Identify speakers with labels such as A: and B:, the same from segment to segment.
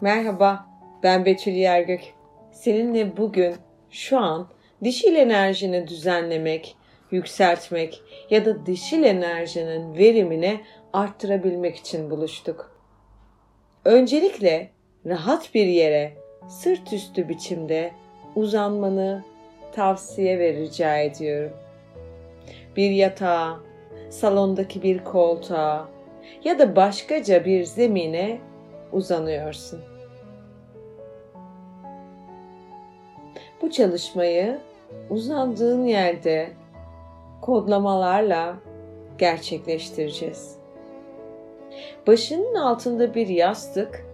A: Merhaba, ben Betül Yergök. Seninle bugün, şu an dişil enerjini düzenlemek, yükseltmek ya da dişil enerjinin verimini arttırabilmek için buluştuk. Öncelikle rahat bir yere sırt üstü biçimde uzanmanı tavsiye ve rica ediyorum. Bir yatağa, salondaki bir koltuğa ya da başkaca bir zemine uzanıyorsun. Bu çalışmayı uzandığın yerde kodlamalarla gerçekleştireceğiz. Başının altında bir yastık,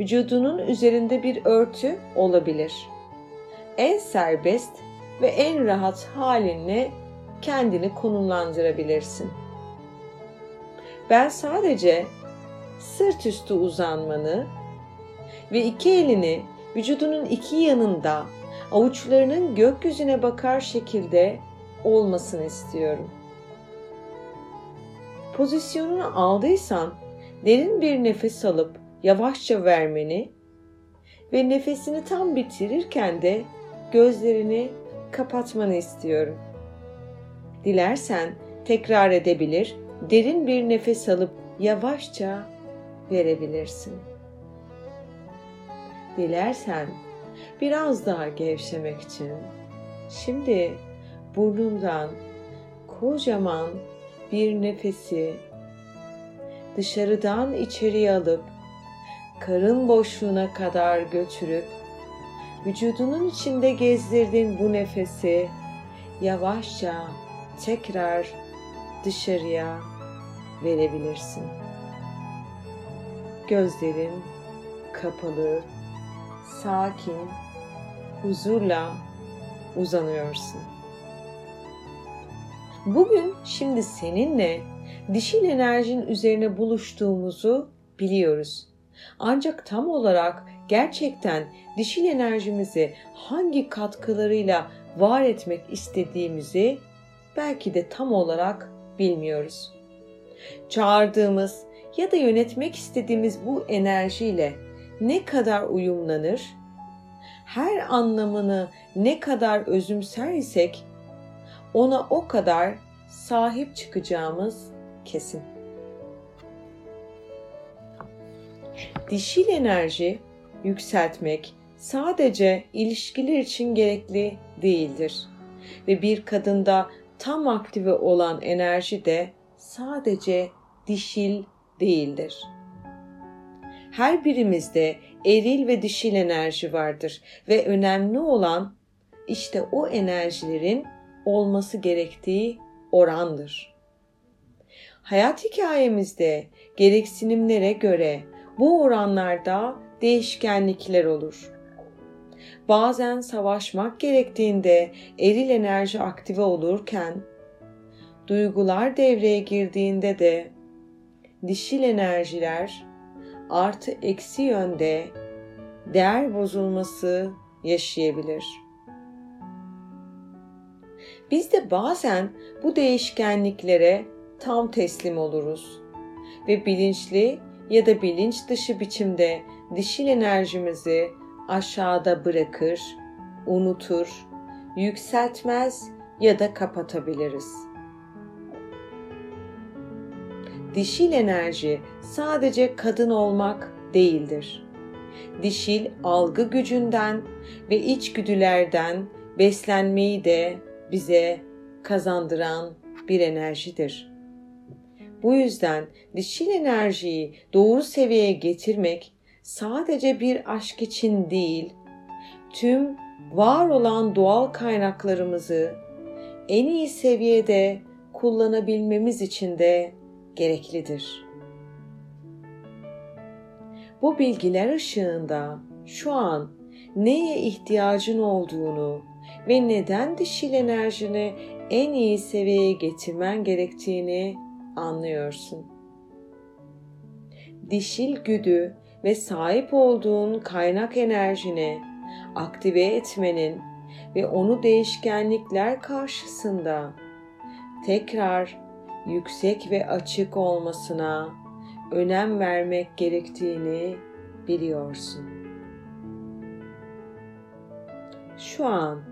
A: vücudunun üzerinde bir örtü olabilir. En serbest ve en rahat halinle kendini konumlandırabilirsin. Ben sadece sırt üstü uzanmanı ve iki elini vücudunun iki yanında avuçlarının gökyüzüne bakar şekilde olmasını istiyorum. Pozisyonunu aldıysan derin bir nefes alıp yavaşça vermeni ve nefesini tam bitirirken de gözlerini kapatmanı istiyorum. Dilersen tekrar edebilir, derin bir nefes alıp yavaşça verebilirsin. Dilersen biraz daha gevşemek için şimdi burnundan kocaman bir nefesi dışarıdan içeriye alıp karın boşluğuna kadar götürüp vücudunun içinde gezdirdiğin bu nefesi yavaşça tekrar dışarıya verebilirsin. Gözlerin kapalı, sakin, huzurla uzanıyorsun. Bugün şimdi seninle dişil enerjin üzerine buluştuğumuzu biliyoruz. Ancak tam olarak gerçekten dişil enerjimizi hangi katkılarıyla var etmek istediğimizi belki de tam olarak bilmiyoruz. Çağırdığımız ya da yönetmek istediğimiz bu enerjiyle ne kadar uyumlanır, her anlamını ne kadar özümser isek ona o kadar sahip çıkacağımız kesin. Dişil enerji yükseltmek sadece ilişkiler için gerekli değildir ve bir kadında tam aktive olan enerji de sadece dişil değildir. Her birimizde eril ve dişil enerji vardır ve önemli olan işte o enerjilerin olması gerektiği orandır. Hayat hikayemizde gereksinimlere göre bu oranlarda değişkenlikler olur. Bazen savaşmak gerektiğinde eril enerji aktive olurken, duygular devreye girdiğinde de dişil enerjiler artı eksi yönde değer bozulması yaşayabilir. Biz de bazen bu değişkenliklere tam teslim oluruz ve bilinçli ya da bilinç dışı biçimde dişil enerjimizi aşağıda bırakır, unutur, yükseltmez ya da kapatabiliriz. Dişil enerji sadece kadın olmak değildir. Dişil algı gücünden ve içgüdülerden beslenmeyi de bize kazandıran bir enerjidir. Bu yüzden dişil enerjiyi doğru seviyeye getirmek sadece bir aşk için değil, tüm var olan doğal kaynaklarımızı en iyi seviyede kullanabilmemiz için de gereklidir. Bu bilgiler ışığında şu an neye ihtiyacın olduğunu ve neden dişil enerjini en iyi seviyeye getirmen gerektiğini anlıyorsun. Dişil güdü ve sahip olduğun kaynak enerjini aktive etmenin ve onu değişkenlikler karşısında tekrar yüksek ve açık olmasına önem vermek gerektiğini biliyorsun. Şu an,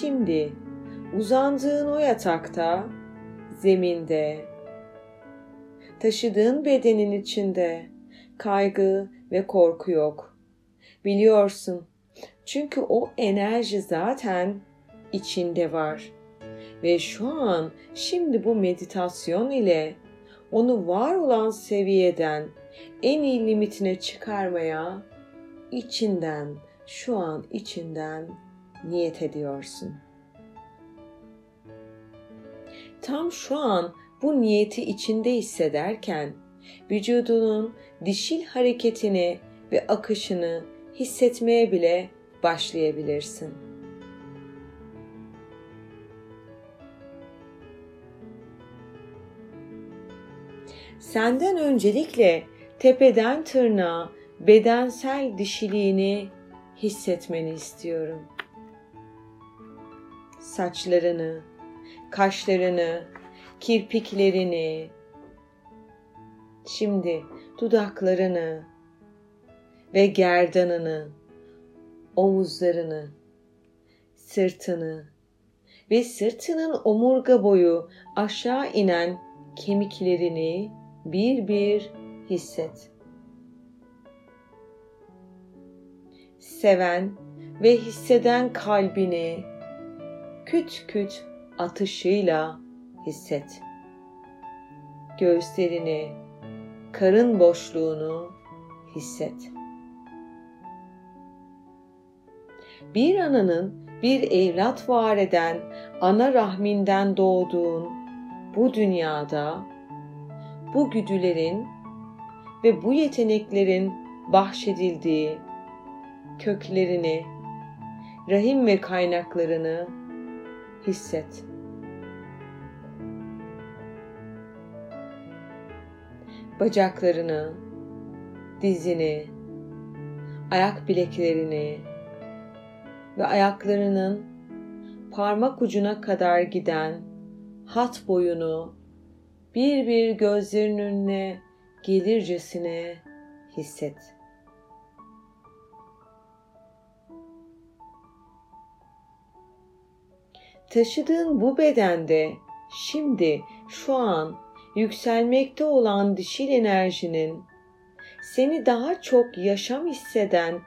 A: şimdi uzandığın o yatakta, zeminde, taşıdığın bedenin içinde kaygı ve korku yok. Biliyorsun. Çünkü o enerji zaten içinde var. Ve şu an şimdi bu meditasyon ile onu var olan seviyeden en iyi limitine çıkarmaya içinden, şu an içinden niyet ediyorsun. Tam şu an bu niyeti içinde hissederken vücudunun dişil hareketini ve akışını hissetmeye bile başlayabilirsin. Senden öncelikle tepeden tırnağa bedensel dişiliğini hissetmeni istiyorum. Saçlarını, kaşlarını, kirpiklerini, şimdi dudaklarını ve gerdanını, omuzlarını, sırtını ve sırtının omurga boyu aşağı inen kemiklerini bir bir hisset. Seven ve hisseden kalbini küt küt atışıyla hisset. Göğüslerini, karın boşluğunu hisset. Bir ananın bir evlat var eden ana rahminden doğduğun bu dünyada bu güdülerin ve bu yeteneklerin bahşedildiği köklerini, rahim ve kaynaklarını hisset. Bacaklarını, dizini, ayak bileklerini ve ayaklarının parmak ucuna kadar giden hat boyunu bir bir gözlerin önüne gelircesine hisset. Taşıdığın bu bedende şimdi şu an yükselmekte olan dişil enerjinin seni daha çok yaşam hisseden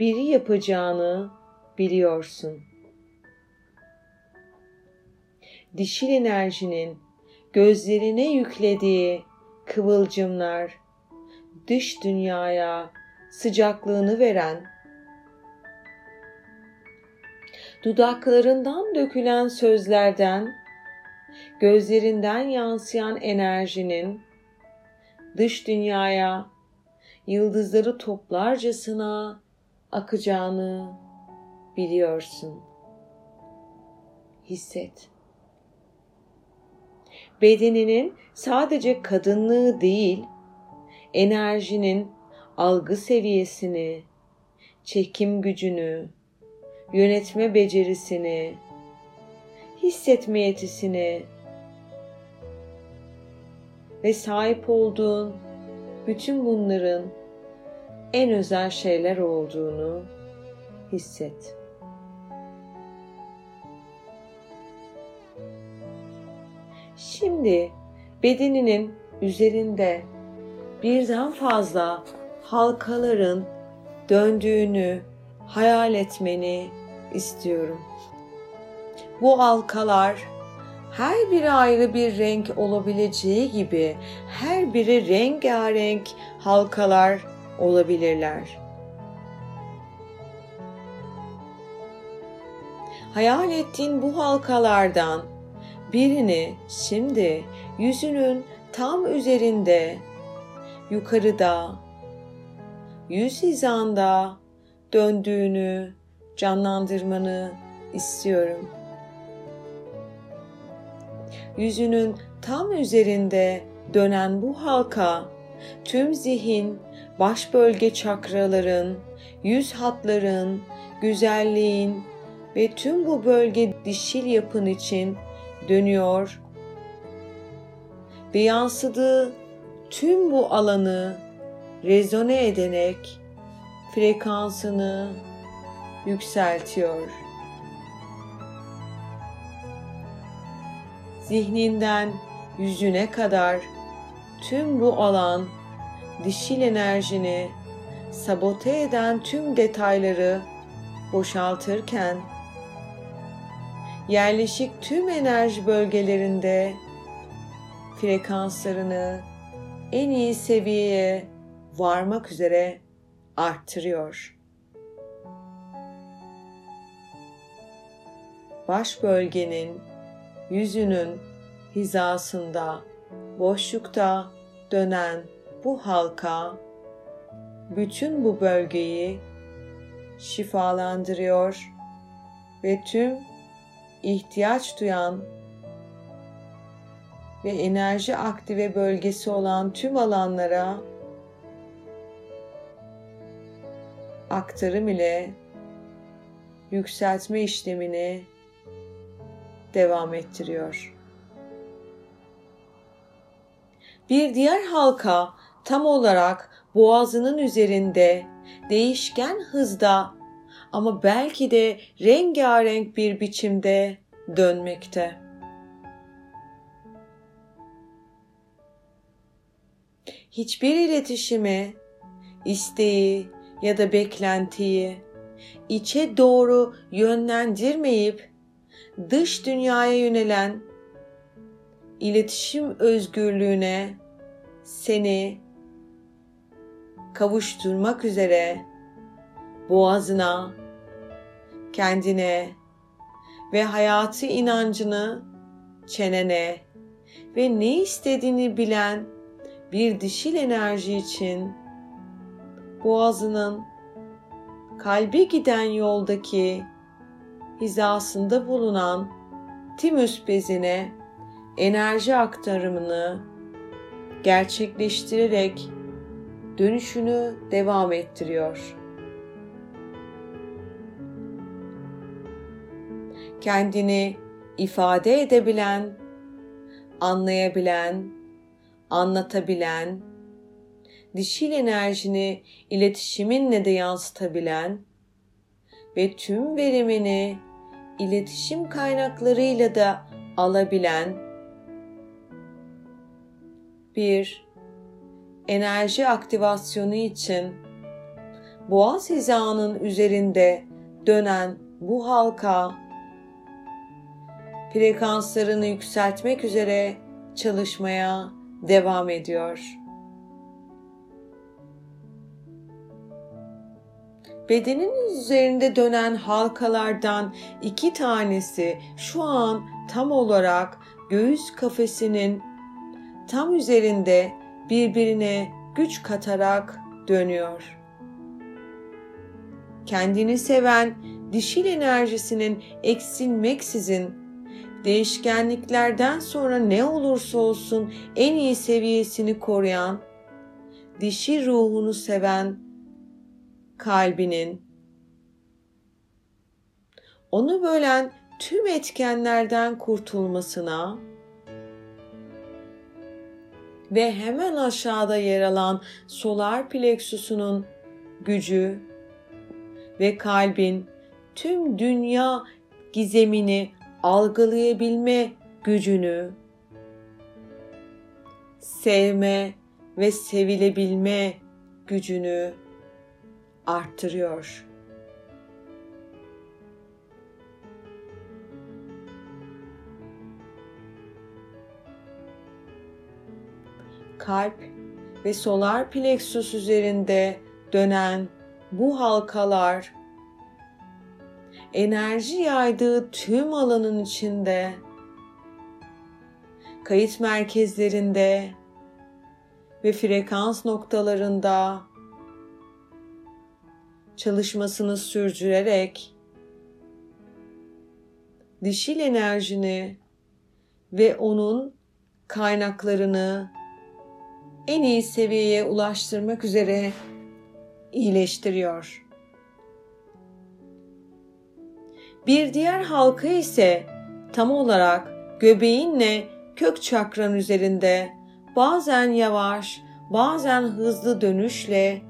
A: biri yapacağını biliyorsun. Dişil enerjinin gözlerine yüklediği kıvılcımlar dış dünyaya sıcaklığını veren dudaklarından dökülen sözlerden gözlerinden yansıyan enerjinin dış dünyaya yıldızları toplarcasına akacağını biliyorsun. Hisset bedeninin sadece kadınlığı değil, enerjinin algı seviyesini, çekim gücünü, yönetme becerisini, hissetme yetisini ve sahip olduğun bütün bunların en özel şeyler olduğunu hisset. Şimdi bedeninin üzerinde birden fazla halkaların döndüğünü hayal etmeni istiyorum. Bu halkalar her biri ayrı bir renk olabileceği gibi her biri rengarenk halkalar olabilirler. Hayal ettiğin bu halkalardan birini şimdi yüzünün tam üzerinde yukarıda yüz hizanda döndüğünü canlandırmanı istiyorum. Yüzünün tam üzerinde dönen bu halka tüm zihin, baş bölge çakraların, yüz hatların, güzelliğin ve tüm bu bölge dişil yapın için dönüyor ve yansıdığı tüm bu alanı rezone ederek frekansını yükseltiyor. Zihninden yüzüne kadar tüm bu alan dişil enerjini sabote eden tüm detayları boşaltırken yerleşik tüm enerji bölgelerinde frekanslarını en iyi seviyeye varmak üzere arttırıyor. Baş bölgenin yüzünün hizasında boşlukta dönen bu halka bütün bu bölgeyi şifalandırıyor ve tüm ihtiyaç duyan ve enerji aktive bölgesi olan tüm alanlara aktarım ile yükseltme işlemini devam ettiriyor. Bir diğer halka tam olarak boğazının üzerinde değişken hızda ama belki de rengarenk bir biçimde dönmekte. Hiçbir iletişimi, isteği ya da beklentiyi içe doğru yönlendirmeyip dış dünyaya yönelen iletişim özgürlüğüne seni kavuşturmak üzere boğazına, kendine ve hayatı inancını çenene ve ne istediğini bilen bir dişil enerji için boğazının kalbe giden yoldaki hizasında bulunan timüs bezine enerji aktarımını gerçekleştirerek dönüşünü devam ettiriyor. Kendini ifade edebilen, anlayabilen, anlatabilen, dişil enerjini iletişiminle de yansıtabilen ve tüm verimini iletişim kaynaklarıyla da alabilen bir enerji aktivasyonu için boğaz hizanın üzerinde dönen bu halka frekanslarını yükseltmek üzere çalışmaya devam ediyor. Bedenin üzerinde dönen halkalardan iki tanesi şu an tam olarak göğüs kafesinin tam üzerinde birbirine güç katarak dönüyor. Kendini seven dişil enerjisinin eksilmeksizin değişkenliklerden sonra ne olursa olsun en iyi seviyesini koruyan, dişi ruhunu seven kalbinin onu bölen tüm etkenlerden kurtulmasına ve hemen aşağıda yer alan solar plexusunun gücü ve kalbin tüm dünya gizemini algılayabilme gücünü sevme ve sevilebilme gücünü arttırıyor. Kalp ve solar plexus üzerinde dönen bu halkalar enerji yaydığı tüm alanın içinde kayıt merkezlerinde ve frekans noktalarında çalışmasını sürdürerek dişil enerjini ve onun kaynaklarını en iyi seviyeye ulaştırmak üzere iyileştiriyor. Bir diğer halka ise tam olarak göbeğinle kök çakran üzerinde bazen yavaş, bazen hızlı dönüşle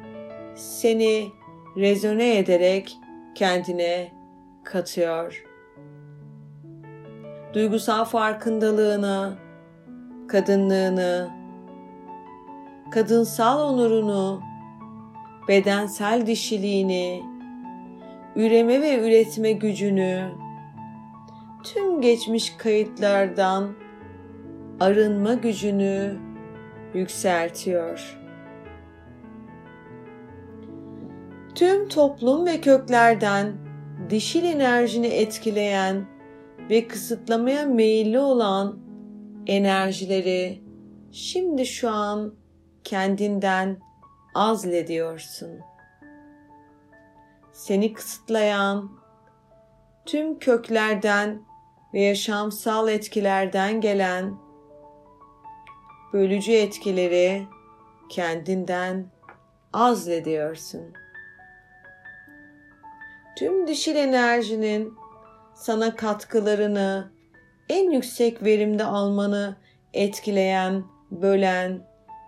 A: seni rezone ederek kendine katıyor. Duygusal farkındalığını, kadınlığını, kadınsal onurunu, bedensel dişiliğini, üreme ve üretme gücünü, tüm geçmiş kayıtlardan arınma gücünü yükseltiyor. Tüm toplum ve köklerden dişil enerjini etkileyen ve kısıtlamaya meyilli olan enerjileri şimdi şu an kendinden azlediyorsun. Seni kısıtlayan tüm köklerden ve yaşamsal etkilerden gelen bölücü etkileri kendinden azlediyorsun. Tüm dişil enerjinin sana katkılarını en yüksek verimde almanı etkileyen, bölen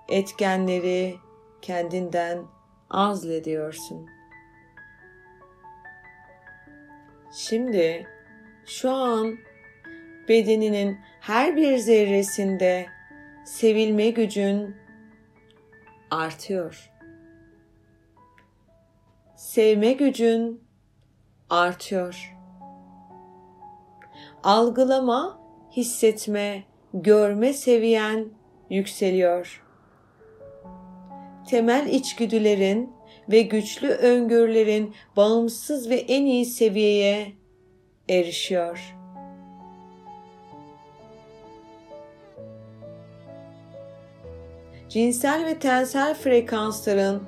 A: etkenleri kendinden azlediyorsun. Şimdi şu an bedeninin her bir zerresinde sevilme gücün artıyor. Sevme gücün artıyor. Algılama, hissetme, görme seviyen yükseliyor. Temel içgüdülerin ve güçlü öngörülerin bağımsız ve en iyi seviyeye erişiyor. Cinsel ve tensel frekansların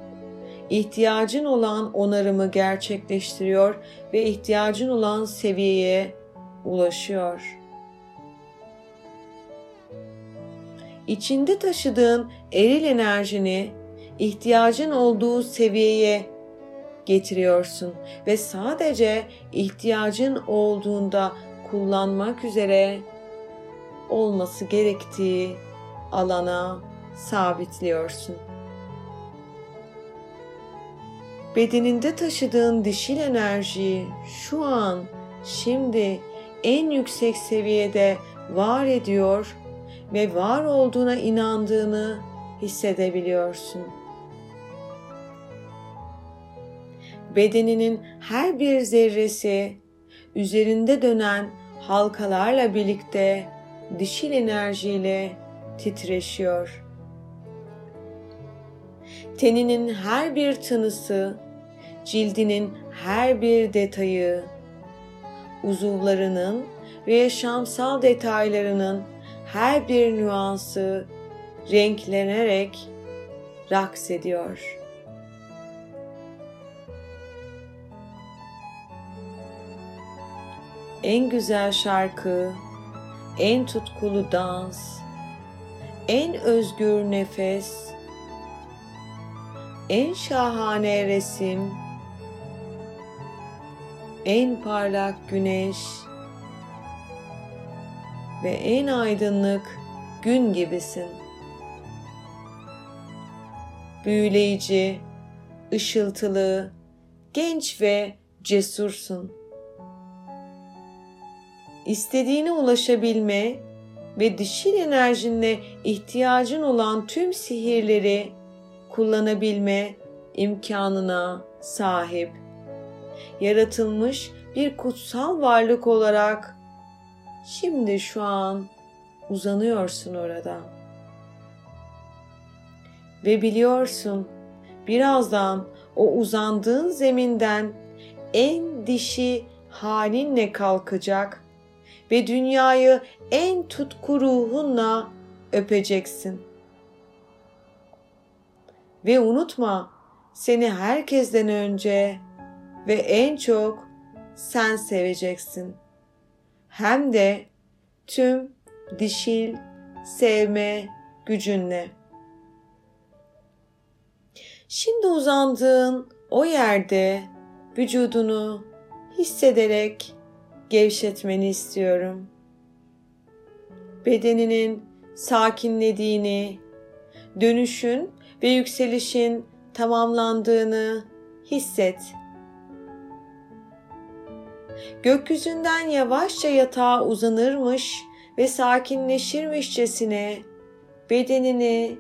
A: ihtiyacın olan onarımı gerçekleştiriyor ve ihtiyacın olan seviyeye ulaşıyor. İçinde taşıdığın eril enerjini ihtiyacın olduğu seviyeye getiriyorsun ve sadece ihtiyacın olduğunda kullanmak üzere olması gerektiği alana sabitliyorsun. Bedeninde taşıdığın dişil enerjiyi şu an şimdi en yüksek seviyede var ediyor ve var olduğuna inandığını hissedebiliyorsun. Bedeninin her bir zerresi üzerinde dönen halkalarla birlikte dişil enerjiyle titreşiyor. Teninin her bir tınısı, cildinin her bir detayı, uzuvlarının ve yaşamsal detaylarının her bir nüansı renklenerek raks ediyor. En güzel şarkı, en tutkulu dans, en özgür nefes, en şahane resim, en parlak güneş ve en aydınlık gün gibisin. Büyüleyici, ışıltılı, genç ve cesursun. İstediğine ulaşabilme ve dişil enerjinle ihtiyacın olan tüm sihirleri kullanabilme imkanına sahip. Yaratılmış bir kutsal varlık olarak şimdi şu an uzanıyorsun orada. Ve biliyorsun birazdan o uzandığın zeminden en dişi halinle kalkacak ve dünyayı en tutku ruhunla öpeceksin. Ve unutma seni herkesten önce ve en çok sen seveceksin. Hem de tüm dişil sevme gücünle. Şimdi uzandığın o yerde vücudunu hissederek gevşetmeni istiyorum. Bedeninin sakinlediğini, dönüşün ve yükselişin tamamlandığını hisset. Gökyüzünden yavaşça yatağa uzanırmış ve sakinleşirmişçesine bedenini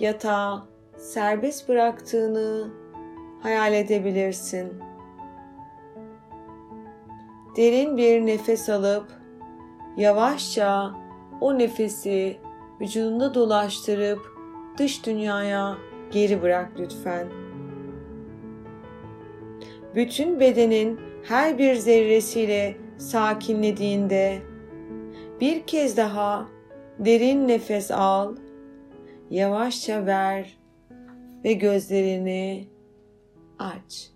A: yatağa serbest bıraktığını hayal edebilirsin. Derin bir nefes alıp yavaşça o nefesi vücudunda dolaştırıp dış dünyaya geri bırak lütfen. Bütün bedenin her bir zerresiyle sakinlediğinde bir kez daha derin nefes al, yavaşça ver ve gözlerini aç.